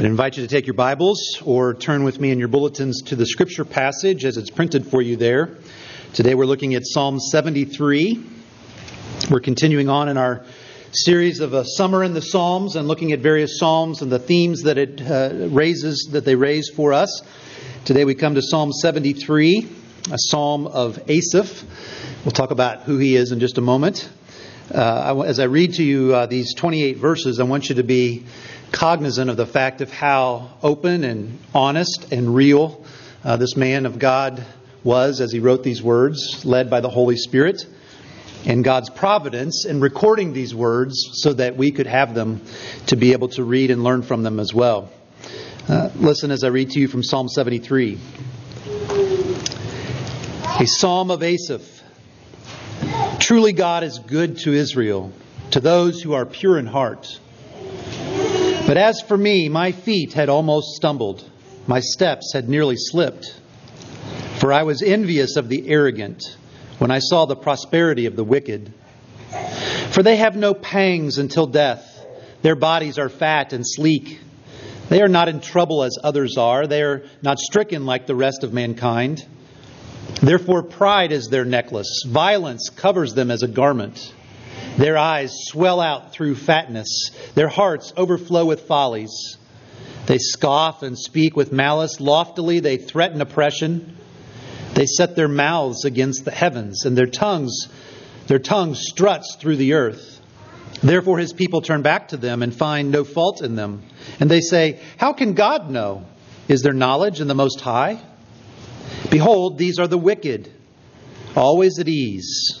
I invite you to take your Bibles or turn with me in your bulletins to the scripture passage as it's printed for you there. Today we're looking at Psalm 73. We're continuing on in our series of a summer in the Psalms and looking at various Psalms and the themes that it uh, raises, that they raise for us. Today we come to Psalm 73, a psalm of Asaph. We'll talk about who he is in just a moment. Uh, as I read to you uh, these 28 verses, I want you to be cognizant of the fact of how open and honest and real uh, this man of God was as he wrote these words, led by the Holy Spirit, and God's providence in recording these words so that we could have them to be able to read and learn from them as well. Uh, listen as I read to you from Psalm 73. A psalm of Asaph. Truly, God is good to Israel, to those who are pure in heart. But as for me, my feet had almost stumbled, my steps had nearly slipped. For I was envious of the arrogant when I saw the prosperity of the wicked. For they have no pangs until death, their bodies are fat and sleek. They are not in trouble as others are, they are not stricken like the rest of mankind. Therefore, pride is their necklace, violence covers them as a garment. Their eyes swell out through fatness. Their hearts overflow with follies. They scoff and speak with malice. Loftily, they threaten oppression. They set their mouths against the heavens, and their tongues, their tongue struts through the earth. Therefore, his people turn back to them and find no fault in them. And they say, How can God know? Is there knowledge in the Most High? Behold, these are the wicked, always at ease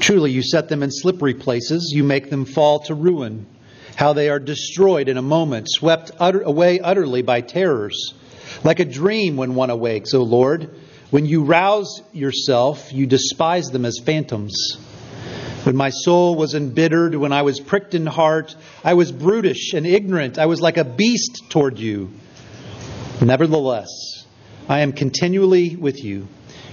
Truly, you set them in slippery places, you make them fall to ruin. How they are destroyed in a moment, swept utter, away utterly by terrors. Like a dream when one awakes, O Lord. When you rouse yourself, you despise them as phantoms. When my soul was embittered, when I was pricked in heart, I was brutish and ignorant. I was like a beast toward you. Nevertheless, I am continually with you.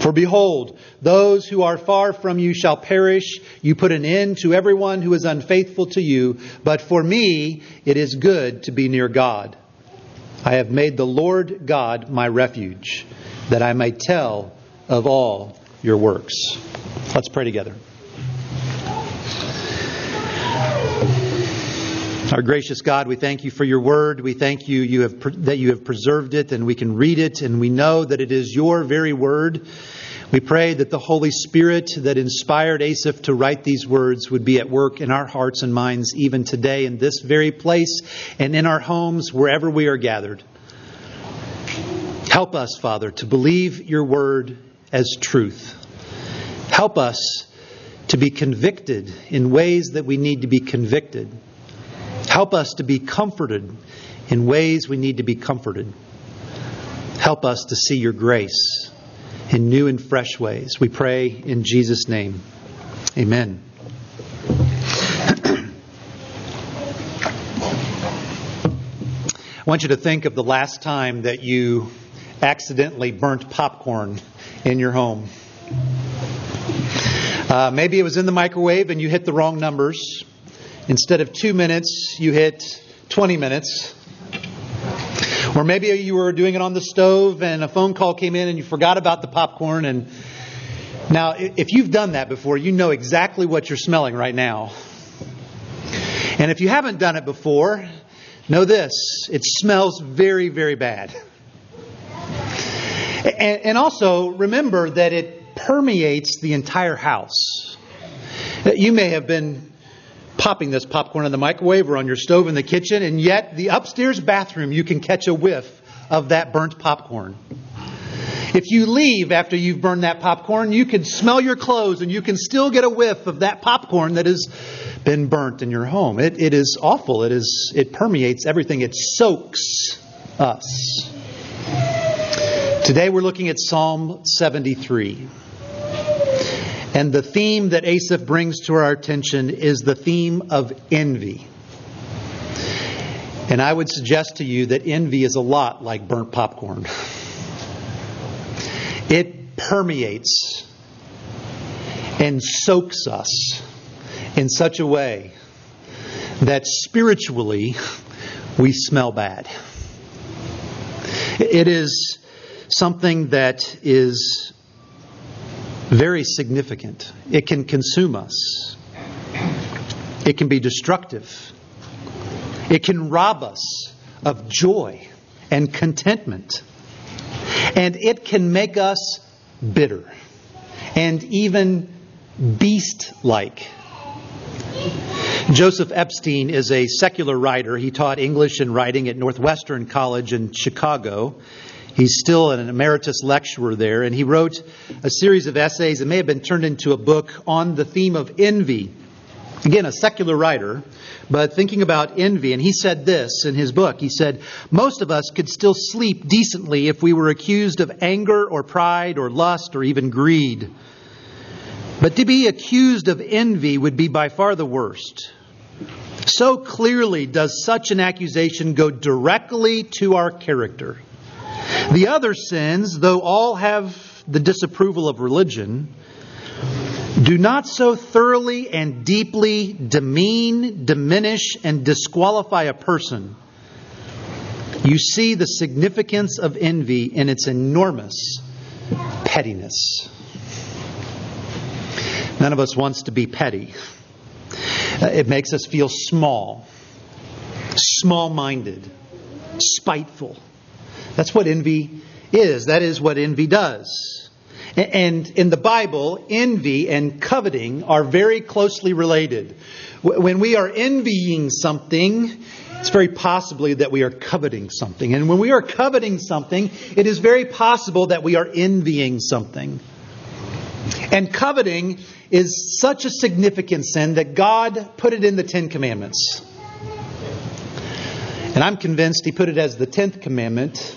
For behold, those who are far from you shall perish. You put an end to everyone who is unfaithful to you. But for me, it is good to be near God. I have made the Lord God my refuge, that I may tell of all your works. Let's pray together. Our gracious God, we thank you for your word. We thank you, you have, that you have preserved it and we can read it and we know that it is your very word. We pray that the Holy Spirit that inspired Asaph to write these words would be at work in our hearts and minds even today in this very place and in our homes wherever we are gathered. Help us, Father, to believe your word as truth. Help us to be convicted in ways that we need to be convicted. Help us to be comforted in ways we need to be comforted. Help us to see your grace in new and fresh ways. We pray in Jesus' name. Amen. I want you to think of the last time that you accidentally burnt popcorn in your home. Uh, maybe it was in the microwave and you hit the wrong numbers. Instead of two minutes, you hit 20 minutes. Or maybe you were doing it on the stove and a phone call came in and you forgot about the popcorn. And now, if you've done that before, you know exactly what you're smelling right now. And if you haven't done it before, know this it smells very, very bad. And, also remember that it permeates the entire house. You may have been popping this popcorn in the microwave or on your stove in the kitchen, and yet the upstairs bathroom you can catch a whiff of that burnt popcorn. If you leave after you've burned that popcorn, you can smell your clothes and you can still get a whiff of that popcorn that has been burnt in your home. It, it is awful. It is it permeates everything. It soaks us. Today we're looking at Psalm 73. And the theme that Asaph brings to our attention is the theme of envy. And I would suggest to you that envy is a lot like burnt popcorn. It permeates and soaks us in such a way that spiritually we smell bad. It is something that is very significant. It can consume us, it can be destructive, it can rob us of joy and contentment. And it can make us bitter and even beast like. Joseph Epstein is a secular writer. He taught English and writing at Northwestern College in Chicago. He's still an emeritus lecturer there, and he wrote a series of essays that may have been turned into a book on the theme of envy. Again, a secular writer, but thinking about envy, and he said this in his book. He said, Most of us could still sleep decently if we were accused of anger or pride or lust or even greed. But to be accused of envy would be by far the worst. So clearly does such an accusation go directly to our character. The other sins, though all have the disapproval of religion, do not so thoroughly and deeply demean, diminish, and disqualify a person. You see the significance of envy in its enormous pettiness. None of us wants to be petty. Uh, it makes us feel small, small minded, spiteful. That's what envy is. That is what envy does. And in the Bible, envy and coveting are very closely related. When we are envying something, it's very possibly that we are coveting something. And when we are coveting something, it is very possible that we are envying something. And coveting is such a significant sin that God put it in the Ten Commandments. And I'm convinced He put it as the tenth commandment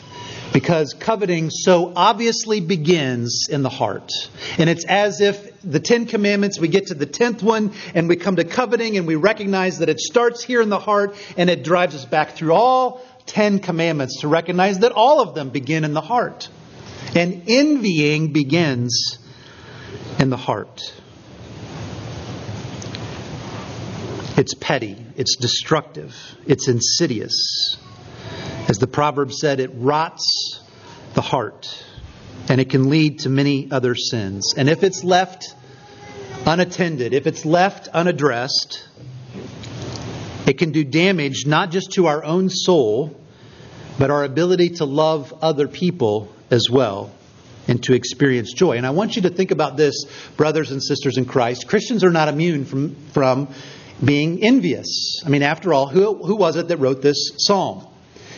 because coveting so obviously begins in the heart. And it's as if the Ten Commandments, we get to the tenth one and we come to coveting and we recognize that it starts here in the heart and it drives us back through all Ten Commandments to recognize that all of them begin in the heart. And envying begins in the heart. It's petty, it's destructive, it's insidious. As the proverb said, it rots the heart and it can lead to many other sins. And if it's left unattended, if it's left unaddressed, it can do damage not just to our own soul, but our ability to love other people as well and to experience joy. And I want you to think about this, brothers and sisters in Christ. Christians are not immune from, from being envious. I mean, after all, who, who was it that wrote this psalm?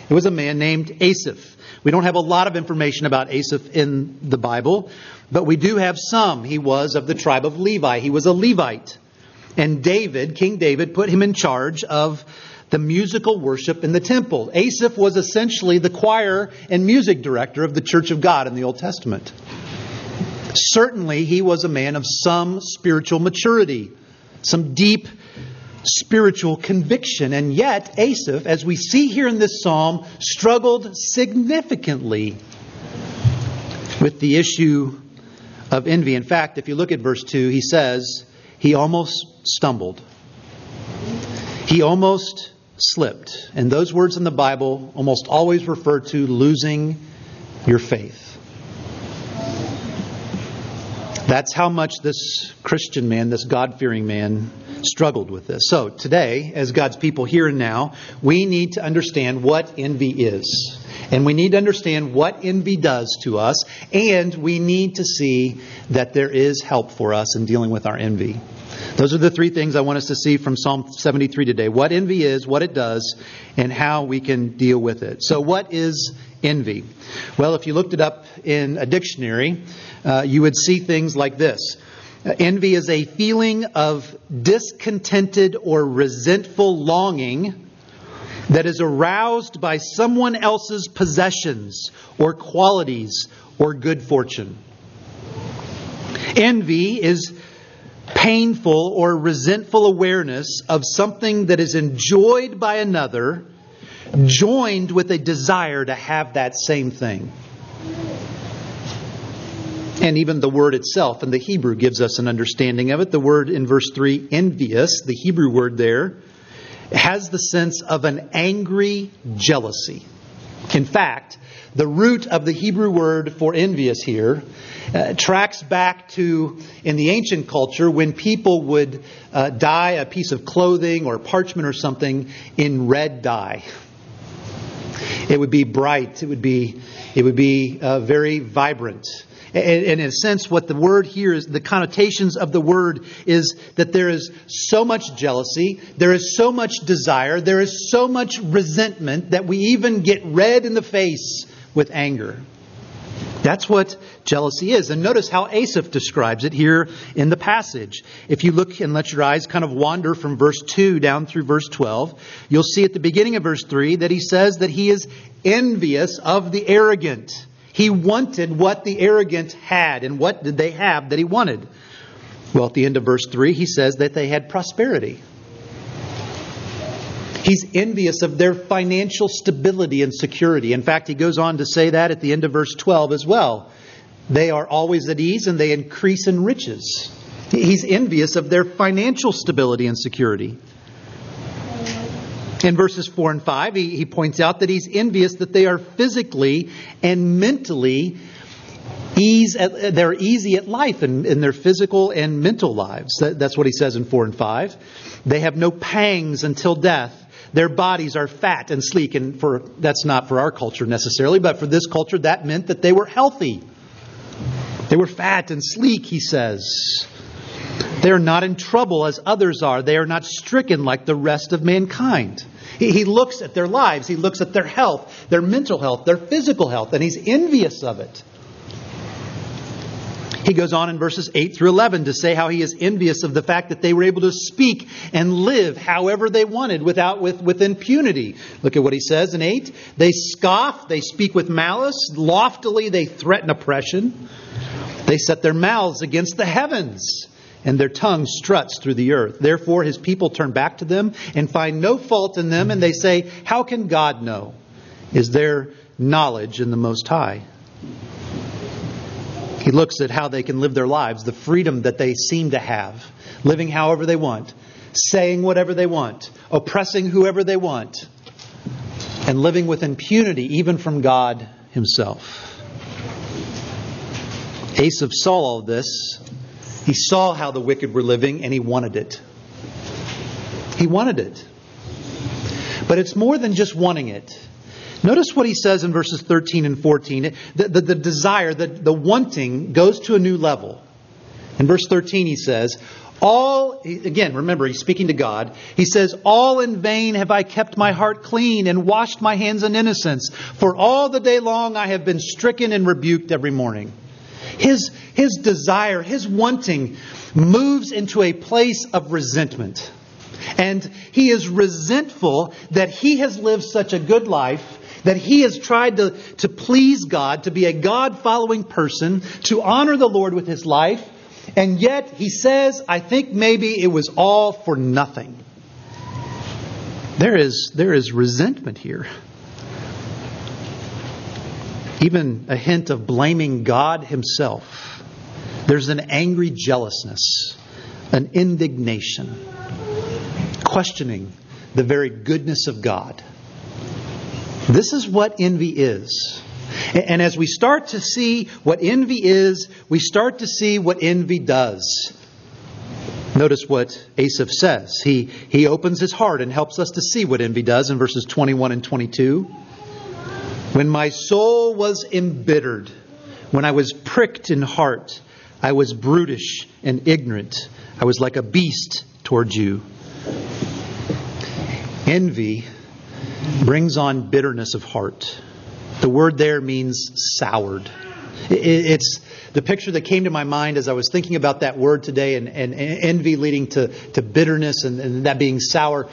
It was a man named Asaph. We don't have a lot of information about Asaph in the Bible, but we do have some. He was of the tribe of Levi. He was a Levite. And David, King David, put him in charge of the musical worship in the temple. Asaph was essentially the choir and music director of the Church of God in the Old Testament. Certainly, he was a man of some spiritual maturity, some deep spiritual conviction. And yet, Asaph, as we see here in this psalm, struggled significantly with the issue of envy. In fact, if you look at verse 2, he says, he almost stumbled. He almost slipped. And those words in the Bible almost always refer to losing your faith. That's how much this Christian man, this God fearing man, struggled with this. So, today, as God's people here and now, we need to understand what envy is. And we need to understand what envy does to us. And we need to see that there is help for us in dealing with our envy. Those are the three things I want us to see from Psalm 73 today what envy is, what it does, and how we can deal with it. So, what is envy? Well, if you looked it up in a dictionary, uh, you would see things like this. Uh, envy is a feeling of discontented or resentful longing that is aroused by someone else's possessions or qualities or good fortune. Envy is painful or resentful awareness of something that is enjoyed by another, joined with a desire to have that same thing. And even the word itself in the Hebrew gives us an understanding of it. The word in verse 3, envious, the Hebrew word there, has the sense of an angry jealousy. In fact, the root of the Hebrew word for envious here uh, tracks back to in the ancient culture when people would uh, dye a piece of clothing or parchment or something in red dye. It would be bright. It would be it would be uh, very vibrant. And, in a sense, what the word here is, the connotations of the word is that there is so much jealousy, there is so much desire, there is so much resentment that we even get red in the face with anger. That's what jealousy is. And notice how Asaph describes it here in the passage. If you look and let your eyes kind of wander from verse 2 down through verse 12, you'll see at the beginning of verse 3 that he says that he is envious of the arrogant. He wanted what the arrogant had. And what did they have that he wanted? Well, at the end of verse 3, he says that they had prosperity. He's envious of their financial stability and security. In fact, he goes on to say that at the end of verse 12 as well. They are always at ease and they increase in riches. He's envious of their financial stability and security. In verses 4 and 5, he, he points out that he's envious that they are physically and mentally ease at, they're easy at life in, in their physical and mental lives. That, that's what he says in 4 and 5. They have no pangs until death. Their bodies are fat and sleek, and for that's not for our culture necessarily, but for this culture, that meant that they were healthy. They were fat and sleek, he says. They are not in trouble as others are. They are not stricken like the rest of mankind. He, he looks at their lives, he looks at their health, their mental health, their physical health, and he's envious of it. He goes on in verses 8 through 11 to say how he is envious of the fact that they were able to speak and live however they wanted without with, with impunity. Look at what he says in 8. They scoff, they speak with malice, loftily they threaten oppression. They set their mouths against the heavens and their tongue struts through the earth. Therefore, his people turn back to them and find no fault in them, and they say, How can God know? Is there knowledge in the Most High? He looks at how they can live their lives, the freedom that they seem to have, living however they want, saying whatever they want, oppressing whoever they want, and living with impunity even from God Himself. Asaph saw all this he saw how the wicked were living and he wanted it. He wanted it. But it's more than just wanting it. Notice what he says in verses 13 and 14. The, the, the desire, the, the wanting goes to a new level. In verse 13, he says, all, again, remember, he's speaking to God. He says, All in vain have I kept my heart clean and washed my hands in innocence. For all the day long I have been stricken and rebuked every morning. His, his desire, his wanting moves into a place of resentment. And he is resentful that he has lived such a good life, that he has tried to, to please God, to be a God following person, to honor the Lord with his life, and yet he says, I think maybe it was all for nothing. There is, there is resentment here even a hint of blaming God Himself. There's an angry jealousness, an indignation, questioning the very goodness of God. This is what envy is. And as we start to see what envy is, we start to see what envy does. Notice what Asaph says. He, he opens his heart and helps us to see what envy does in verses 21 and 22. When my soul was embittered, when I was pricked in heart, I was brutish and ignorant. I was like a beast towards you. Envy brings on bitterness of heart. The word there means soured. It's the picture that came to my mind as I was thinking about that word today and, and, and envy leading to, to bitterness and, and that being sour.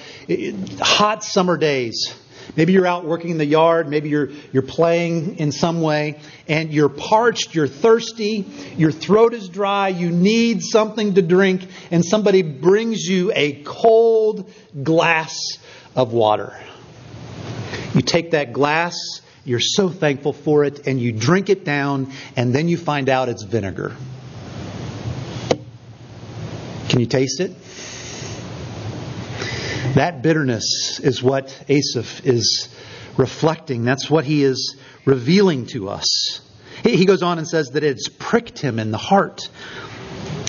Hot summer days. Maybe you're out working in the yard, maybe you're, you're playing in some way, and you're parched, you're thirsty, your throat is dry, you need something to drink, and somebody brings you a cold glass of water. You take that glass, you're so thankful for it, and you drink it down, and then you find out it's vinegar. Can you taste it? That bitterness is what Asaph is reflecting. That's what he is revealing to us. He goes on and says that it's pricked him in the heart.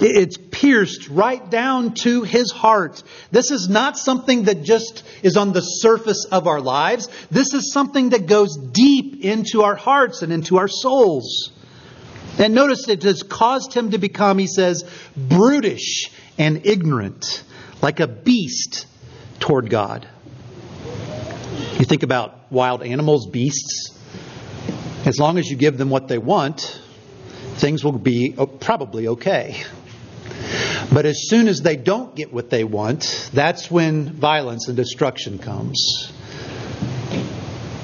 It's pierced right down to his heart. This is not something that just is on the surface of our lives. This is something that goes deep into our hearts and into our souls. And notice it has caused him to become, he says, brutish and ignorant, like a beast toward God. You think about wild animals, beasts. As long as you give them what they want, things will be probably okay. But as soon as they don't get what they want, that's when violence and destruction comes.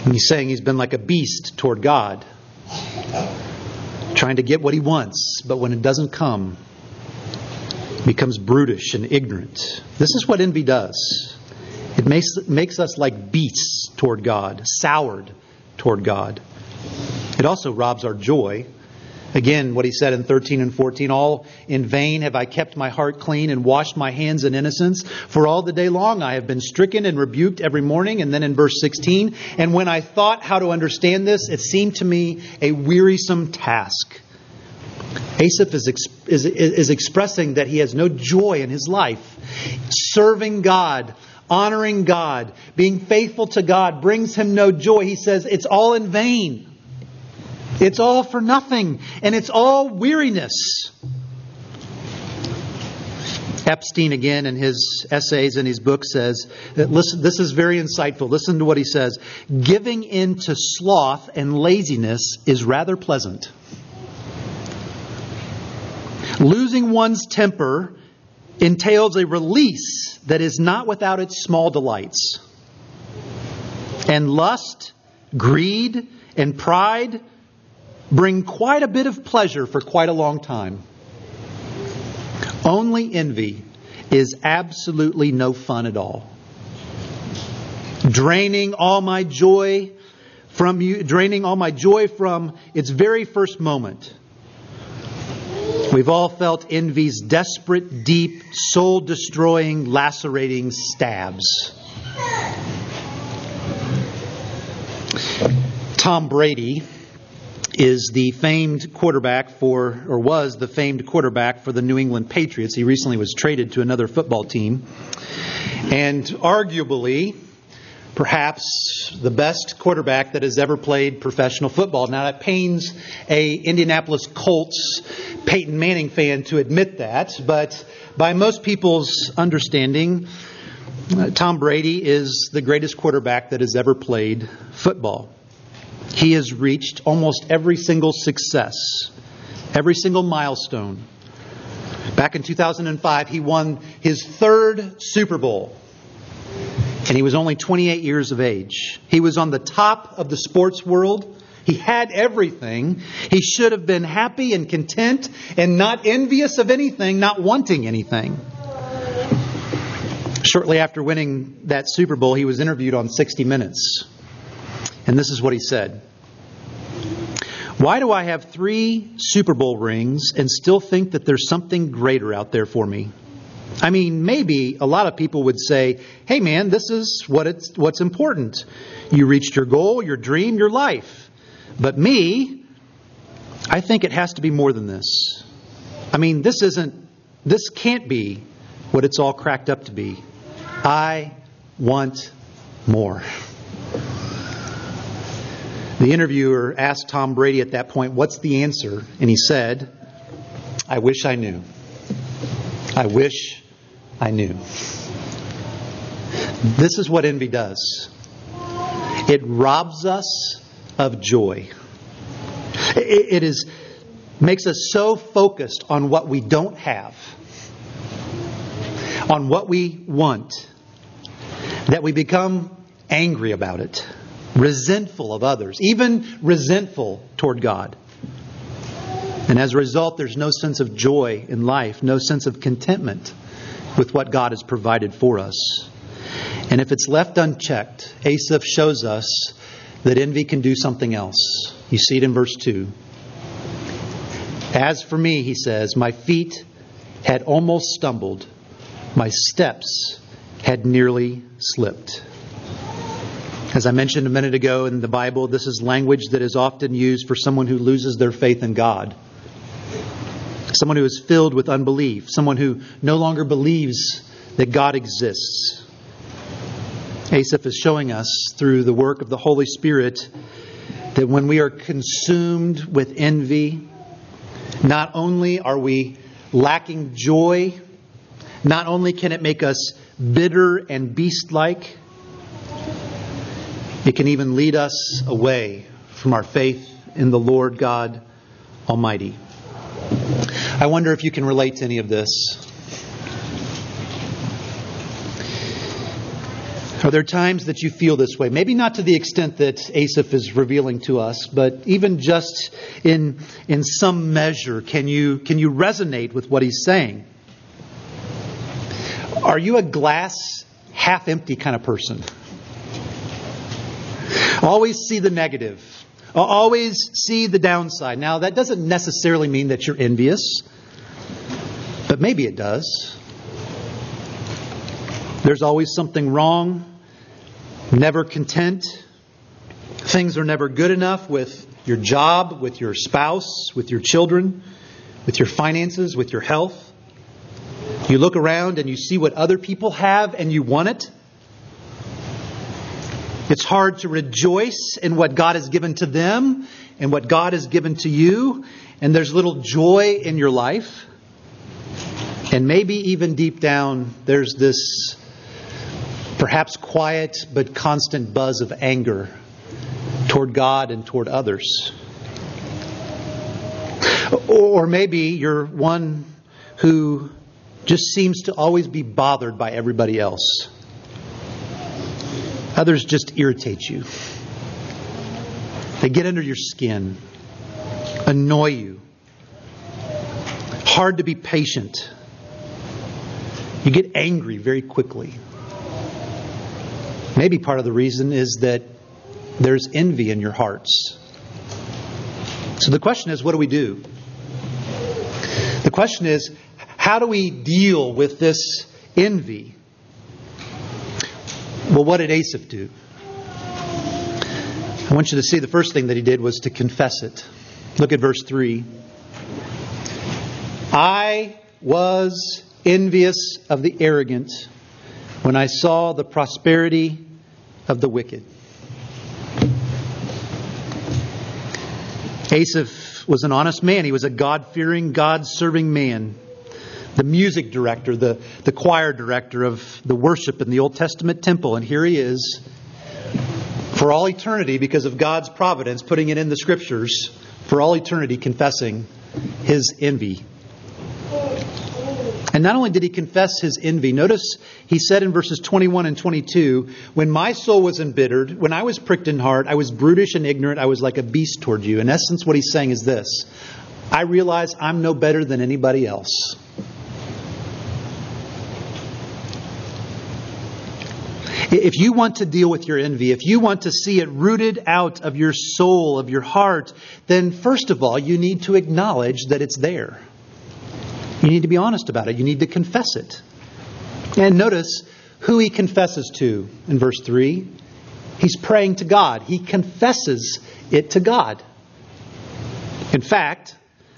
And he's saying he's been like a beast toward God, trying to get what he wants, but when it doesn't come, becomes brutish and ignorant. This is what envy does. It makes, makes us like beasts toward God, soured toward God. It also robs our joy Again, what he said in 13 and 14 All in vain have I kept my heart clean and washed my hands in innocence. For all the day long I have been stricken and rebuked every morning. And then in verse 16, and when I thought how to understand this, it seemed to me a wearisome task. Asaph is, is, is expressing that he has no joy in his life. Serving God, honoring God, being faithful to God brings him no joy. He says it's all in vain. It's all for nothing, and it's all weariness. Epstein, again, in his essays and his book, says, that listen, this is very insightful. Listen to what he says. Giving in to sloth and laziness is rather pleasant. Losing one's temper entails a release that is not without its small delights. And lust, greed, and pride bring quite a bit of pleasure for quite a long time. Only envy is absolutely no fun at all. Draining all my joy from you, draining all my joy from its very first moment. We've all felt envy's desperate, deep, soul destroying, lacerating stabs. Tom Brady is the famed quarterback for, or was the famed quarterback for the New England Patriots. He recently was traded to another football team. And arguably, perhaps the best quarterback that has ever played professional football. Now that pains a Indianapolis Colts Peyton Manning fan to admit that, but by most people's understanding, uh, Tom Brady is the greatest quarterback that has ever played football. He has reached almost every single success, every single milestone. Back in 2005, he won his third Super Bowl, and he was only 28 years of age. He was on the top of the sports world. He had everything. He should have been happy and content and not envious of anything, not wanting anything. Shortly after winning that Super Bowl, he was interviewed on 60 Minutes. And this is what he said Why do I have three Super Bowl rings and still think that there's something greater out there for me? I mean, maybe a lot of people would say, hey man, this is what it's, what's important. You reached your goal, your dream, your life. But me, I think it has to be more than this. I mean, this isn't, this can't be what it's all cracked up to be. I want more. The interviewer asked Tom Brady at that point, What's the answer? And he said, I wish I knew. I wish I knew. This is what envy does it robs us of joy. It is makes us so focused on what we don't have, on what we want, that we become angry about it, resentful of others, even resentful toward God. And as a result, there's no sense of joy in life, no sense of contentment with what God has provided for us. And if it's left unchecked, Asaph shows us that envy can do something else. You see it in verse 2. As for me, he says, my feet had almost stumbled, my steps had nearly slipped. As I mentioned a minute ago in the Bible, this is language that is often used for someone who loses their faith in God. Someone who is filled with unbelief, someone who no longer believes that God exists. Asaph is showing us through the work of the Holy Spirit that when we are consumed with envy, not only are we lacking joy, not only can it make us bitter and beast like, it can even lead us away from our faith in the Lord God Almighty. I wonder if you can relate to any of this. Are there times that you feel this way? Maybe not to the extent that Asaph is revealing to us, but even just in, in some measure, can you, can you resonate with what he's saying? Are you a glass half empty kind of person? Always see the negative. Uh, always see the downside. Now, that doesn't necessarily mean that you're envious, but maybe it does. There's always something wrong never content. Things are never good enough with your job, with your spouse, with your children, with your finances, with your health. You look around and you see what other people have and you want it. It's hard to rejoice in what God has given to them and what God has given to you, and there's little joy in your life. And maybe even deep down, there's this perhaps quiet but constant buzz of anger toward God and toward others. Or maybe you're one who just seems to always be bothered by everybody else. Others just irritate you. They get under your skin, annoy you, hard to be patient. You get angry very quickly. Maybe part of the reason is that there's envy in your hearts. So the question is, what do we do? The question is, how do we deal with this envy? Well, what did Asaph do? I want you to see the first thing that he did was to confess it. Look at verse 3. I was envious of the arrogant when I saw the prosperity of the wicked. Asaph was an honest man. He was a God fearing, God serving man. The music director, the, the choir director of the worship in the Old Testament temple. And here he is, for all eternity, because of God's providence, putting it in the scriptures, for all eternity, confessing his envy and not only did he confess his envy, notice he said in verses 21 and 22 When my soul was embittered, when I was pricked in heart, I was brutish and ignorant, I was like a beast toward you. In essence, what he's saying is this I realize I'm no better than anybody else. If you want to deal with your envy, if you want to see it rooted out of your soul, of your heart, then first of all, you need to acknowledge that it's there. You need to be honest about it. You need to confess it. And notice who he confesses to in verse 3. He's praying to God. He confesses it to God. In fact,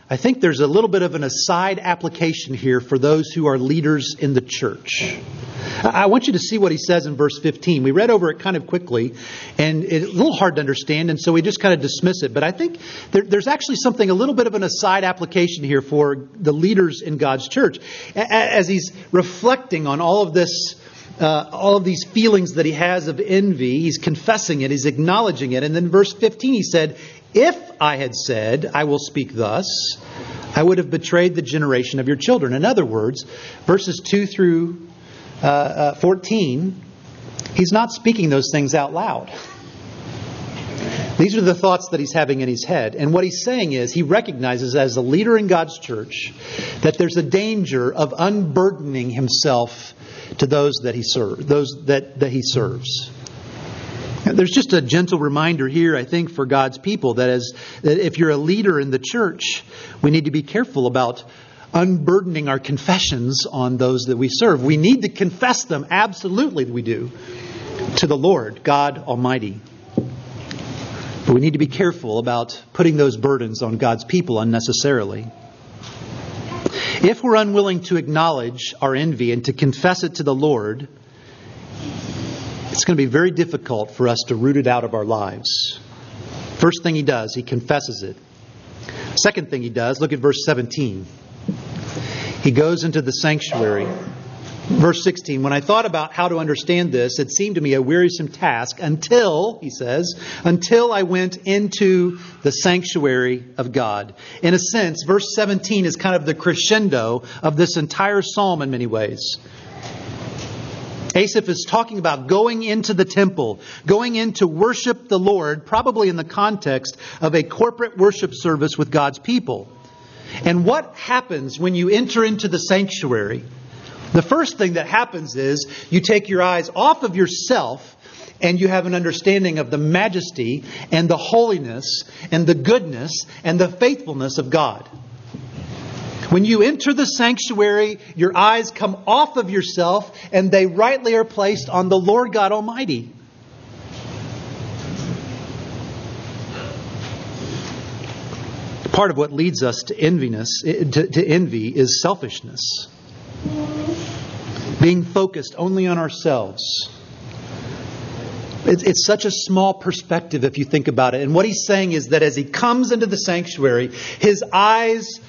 I think there's a little bit of an aside application here for those who are leaders in the church. I want you to see what he says in verse 15. We read over it kind of quickly, and it's a little hard to understand, and so we just kind of dismiss it. But I think there, there's actually something, a little bit of an aside application here for the leaders in God's church. As he's reflecting on all of this, uh, all of these feelings that he has of envy, he's confessing it, he's acknowledging it. And then verse 15, he said, If I had said, I will speak thus, I would have betrayed the generation of your children. In other words, verses 2 through uh, uh, 14, he's not speaking those things out loud. These are the thoughts that he's having in his head. And what he's saying is he recognizes as a leader in God's church that there's a danger of unburdening himself to those that he serves, those that, that he serves. There's just a gentle reminder here, I think, for God's people that as that if you're a leader in the church, we need to be careful about unburdening our confessions on those that we serve. We need to confess them, absolutely, we do, to the Lord, God Almighty. But we need to be careful about putting those burdens on God's people unnecessarily. If we're unwilling to acknowledge our envy and to confess it to the Lord, it's going to be very difficult for us to root it out of our lives. First thing he does, he confesses it. Second thing he does, look at verse 17. He goes into the sanctuary. Verse 16, when I thought about how to understand this, it seemed to me a wearisome task until, he says, until I went into the sanctuary of God. In a sense, verse 17 is kind of the crescendo of this entire psalm in many ways. Asaph is talking about going into the temple, going in to worship the Lord, probably in the context of a corporate worship service with God's people. And what happens when you enter into the sanctuary? The first thing that happens is you take your eyes off of yourself and you have an understanding of the majesty and the holiness and the goodness and the faithfulness of God. When you enter the sanctuary, your eyes come off of yourself and they rightly are placed on the Lord God Almighty. Part of what leads us to enviness, eh, to, to envy, is selfishness. Being focused only on ourselves. It's, it's such a small perspective if you think about it. And what he's saying is that as he comes into the sanctuary, his eyes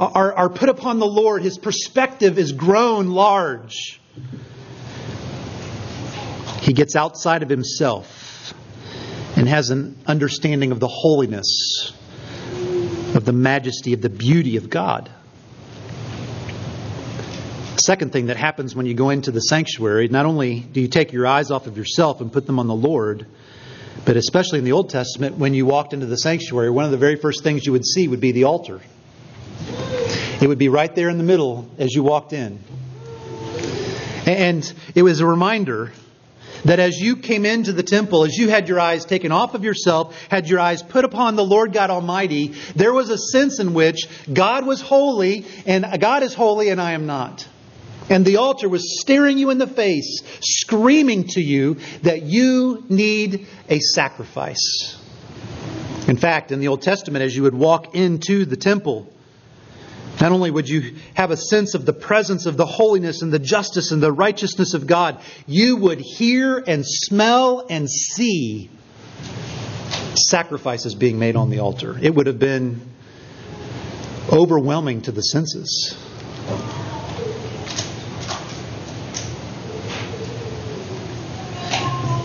are, are put upon the Lord. His perspective is grown large. He gets outside of himself and has an understanding of the holiness of the majesty, of the beauty of God. Second thing that happens when you go into the sanctuary, not only do you take your eyes off of yourself and put them on the Lord, but especially in the Old Testament, when you walked into the sanctuary, one of the very first things you would see would be the altar. It would be right there in the middle as you walked in. And it was a reminder that as you came into the temple, as you had your eyes taken off of yourself, had your eyes put upon the Lord God Almighty, there was a sense in which God was holy and God is holy and I am not. And the altar was staring you in the face, screaming to you that you need a sacrifice. In fact, in the Old Testament, as you would walk into the temple, not only would you have a sense of the presence of the holiness and the justice and the righteousness of God, you would hear and smell and see sacrifices being made on the altar. It would have been overwhelming to the senses.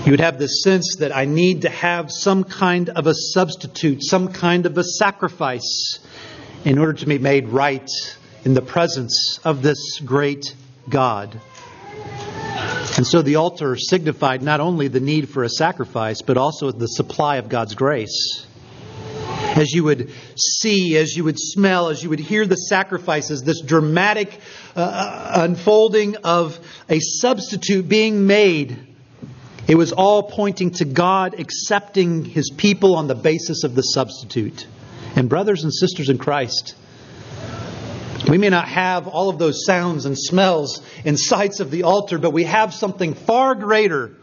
You would have this sense that I need to have some kind of a substitute, some kind of a sacrifice in order to be made right in the presence of this great God. And so the altar signified not only the need for a sacrifice, but also the supply of God's grace. As you would see, as you would smell, as you would hear the sacrifices, this dramatic uh, unfolding of a substitute being made, it was all pointing to God accepting his people on the basis of the substitute. And, brothers and sisters in Christ, we may not have all of those sounds and smells and sights of the altar, but we have something far greater.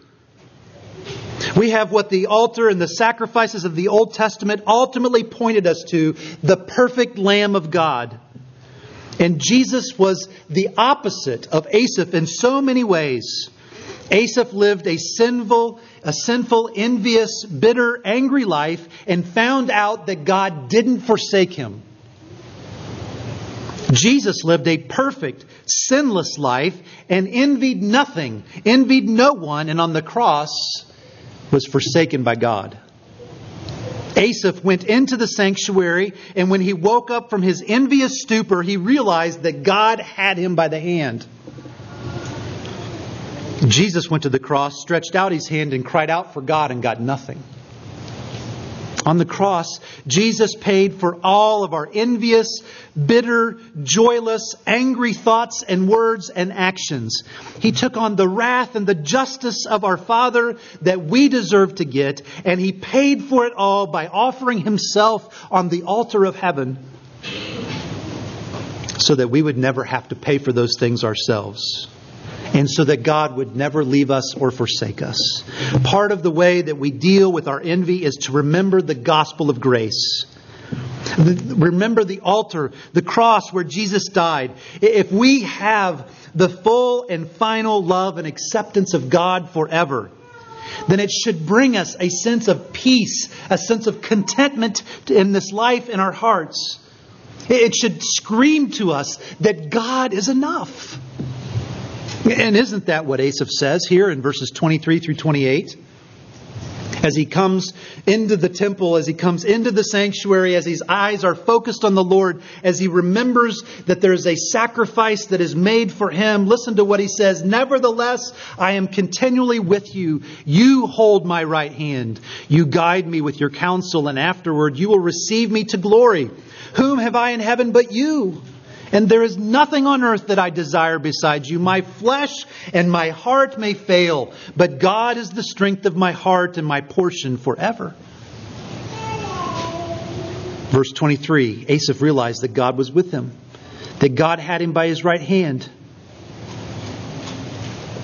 We have what the altar and the sacrifices of the Old Testament ultimately pointed us to the perfect Lamb of God. And Jesus was the opposite of Asaph in so many ways. Asaph lived a sinful, a sinful, envious, bitter, angry life and found out that God didn't forsake him. Jesus lived a perfect, sinless life and envied nothing, envied no one, and on the cross was forsaken by God. Asaph went into the sanctuary, and when he woke up from his envious stupor, he realized that God had him by the hand. Jesus went to the cross, stretched out his hand, and cried out for God and got nothing. On the cross, Jesus paid for all of our envious, bitter, joyless, angry thoughts and words and actions. He took on the wrath and the justice of our Father that we deserve to get, and He paid for it all by offering Himself on the altar of heaven so that we would never have to pay for those things ourselves and so that God would never leave us or forsake us. Part of the way that we deal with our envy is to remember the gospel of grace. Remember the altar, the cross where Jesus died. If we have the full and final love and acceptance of God forever, then it should bring us a sense of peace, a sense of contentment in this life in our hearts. It should scream to us that God is enough. And isn't that what Asaph says here in verses 23 through 28? As he comes into the temple, as he comes into the sanctuary, as his eyes are focused on the Lord, as he remembers that there is a sacrifice that is made for him, listen to what he says. Nevertheless, I am continually with you. You hold my right hand. You guide me with your counsel, and afterward you will receive me to glory. Whom have I in heaven but you? And there is nothing on earth that I desire besides you. My flesh and my heart may fail, but God is the strength of my heart and my portion forever. Verse 23 Asaph realized that God was with him, that God had him by his right hand,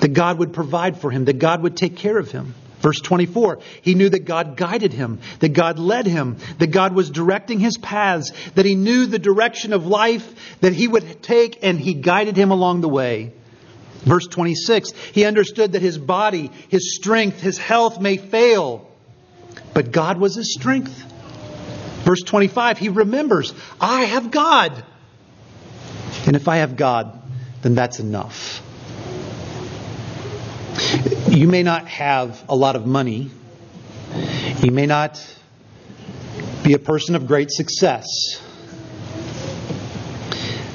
that God would provide for him, that God would take care of him. Verse 24, he knew that God guided him, that God led him, that God was directing his paths, that he knew the direction of life that he would take, and he guided him along the way. Verse 26, he understood that his body, his strength, his health may fail, but God was his strength. Verse 25, he remembers, I have God. And if I have God, then that's enough. You may not have a lot of money. You may not be a person of great success.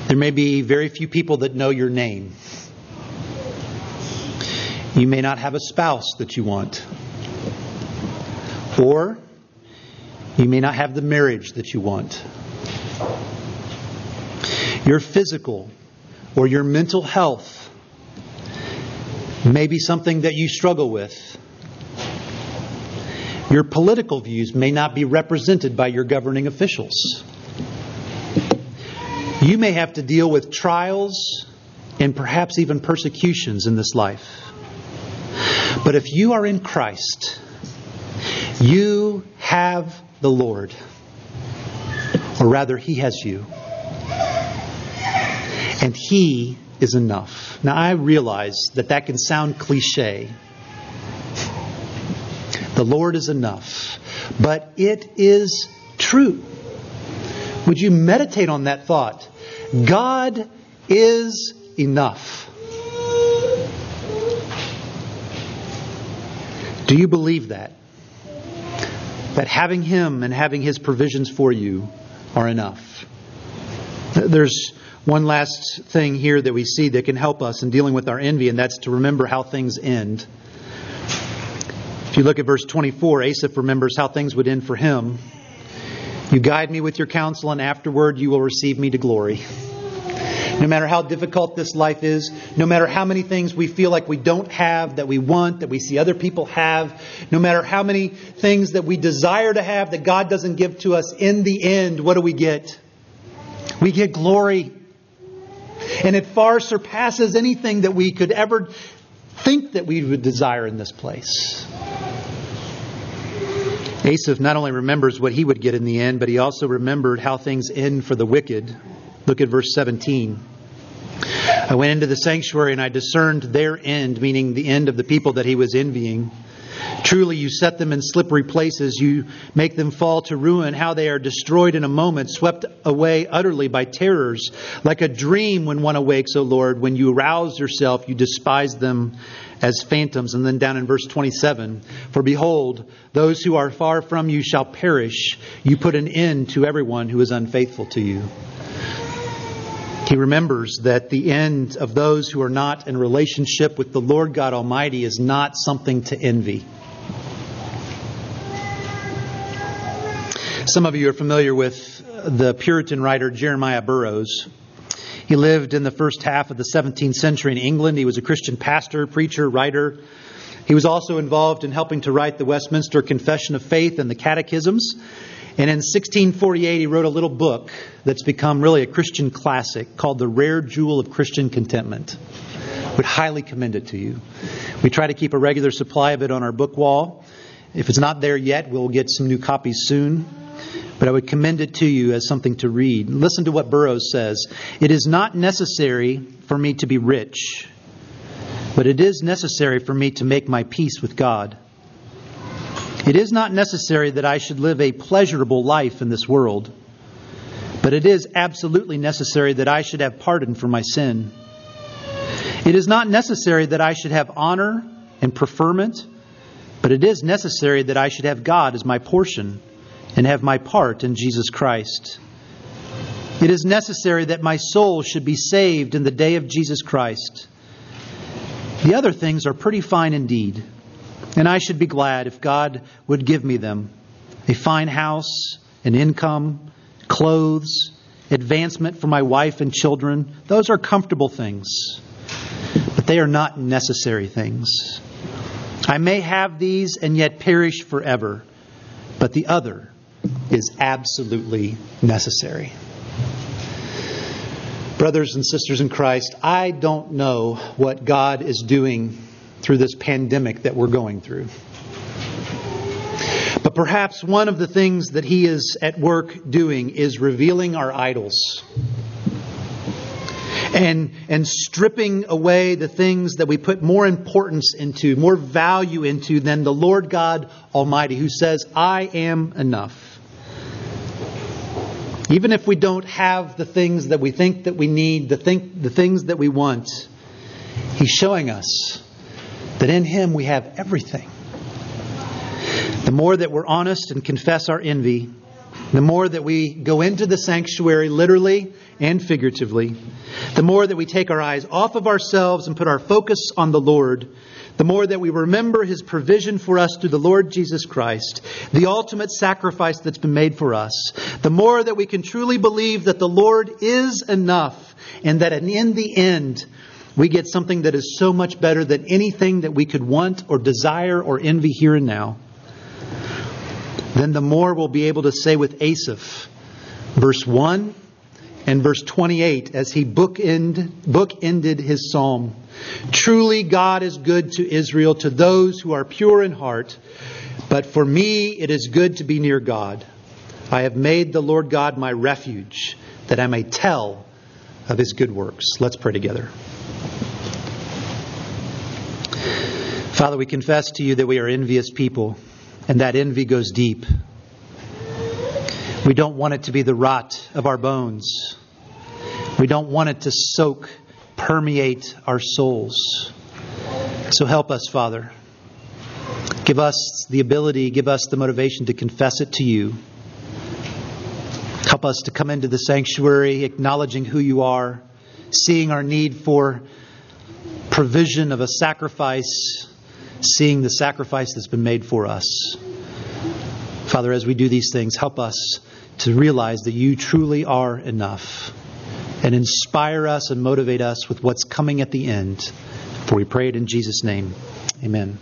There may be very few people that know your name. You may not have a spouse that you want. Or you may not have the marriage that you want. Your physical or your mental health may be something that you struggle with. Your political views may not be represented by your governing officials. You may have to deal with trials and perhaps even persecutions in this life. But if you are in Christ, you have the Lord. Or rather, He has you. And He is enough. Now, I realize that that can sound cliche. The Lord is enough. But it is true. Would you meditate on that thought? God is enough. Do you believe that? That having Him and having His provisions for you are enough? There's one last thing here that we see that can help us in dealing with our envy, and that's to remember how things end. If you look at verse 24, Asaph remembers how things would end for him. You guide me with your counsel, and afterward you will receive me to glory. No matter how difficult this life is, no matter how many things we feel like we don't have, that we want, that we see other people have, no matter how many things that we desire to have that God doesn't give to us, in the end, what do we get? We get glory. And it far surpasses anything that we could ever think that we would desire in this place. Asaph not only remembers what he would get in the end, but he also remembered how things end for the wicked, Look at verse 17. I went into the sanctuary and I discerned their end, meaning the end of the people that he was envying. Truly, you set them in slippery places. You make them fall to ruin. How they are destroyed in a moment, swept away utterly by terrors. Like a dream when one awakes, O Lord. When you arouse yourself, you despise them as phantoms. And then down in verse 27 For behold, those who are far from you shall perish. You put an end to everyone who is unfaithful to you. He remembers that the end of those who are not in relationship with the Lord God Almighty is not something to envy. Some of you are familiar with the Puritan writer Jeremiah Burroughs. He lived in the first half of the 17th century in England. He was a Christian pastor, preacher, writer. He was also involved in helping to write the Westminster Confession of Faith and the Catechisms. And in 1648, he wrote a little book that's become really a Christian classic called The Rare Jewel of Christian Contentment. Would highly commend it to you. We try to keep a regular supply of it on our book wall. If it's not there yet, we'll get some new copies soon. But I would commend it to you as something to read. Listen to what Burroughs says It is not necessary for me to be rich, but it is necessary for me to make my peace with God. It is not necessary that I should live a pleasurable life in this world, but it is absolutely necessary that I should have pardon for my sin. It is not necessary that I should have honor and preferment, but it is necessary that I should have God as my portion and have my part in Jesus Christ. It is necessary that my soul should be saved in the day of Jesus Christ. The other things are pretty fine indeed. And I should be glad if God would give me them a fine house, an income, clothes, advancement for my wife and children. Those are comfortable things, but they are not necessary things. I may have these and yet perish forever, but the other is absolutely necessary. Brothers and sisters in Christ, I don't know what God is doing through this pandemic that we're going through. But perhaps one of the things that he is at work doing is revealing our idols and, and stripping away the things that we put more importance into, more value into than the Lord God Almighty, who says, I am enough. Even if we don't have the things that we think that we need, the, think, the things that we want, He's showing us that in Him we have everything. The more that we're honest and confess our envy, the more that we go into the sanctuary, literally and figuratively, the more that we take our eyes off of ourselves and put our focus on the Lord, the more that we remember His provision for us through the Lord Jesus Christ, the ultimate sacrifice that's been made for us, the more that we can truly believe that the Lord is enough and that in the end, we get something that is so much better than anything that we could want or desire or envy here and now. Then the more we'll be able to say with Asaph, verse 1 and verse 28, as he bookend, bookended his psalm. Truly, God is good to Israel, to those who are pure in heart. But for me, it is good to be near God. I have made the Lord God my refuge, that I may tell of his good works. Let's pray together. Father, we confess to you that we are envious people, and that envy goes deep. We don't want it to be the rot of our bones. We don't want it to soak, permeate our souls. So help us, Father. Give us the ability, give us the motivation to confess it to you. Help us to come into the sanctuary acknowledging who you are, seeing our need for provision of a sacrifice seeing the sacrifice that's been made for us. Father, as we do these things, help us to realize that you truly are enough and inspire us and motivate us with what's coming at the end. For we pray it in Jesus' name. Amen.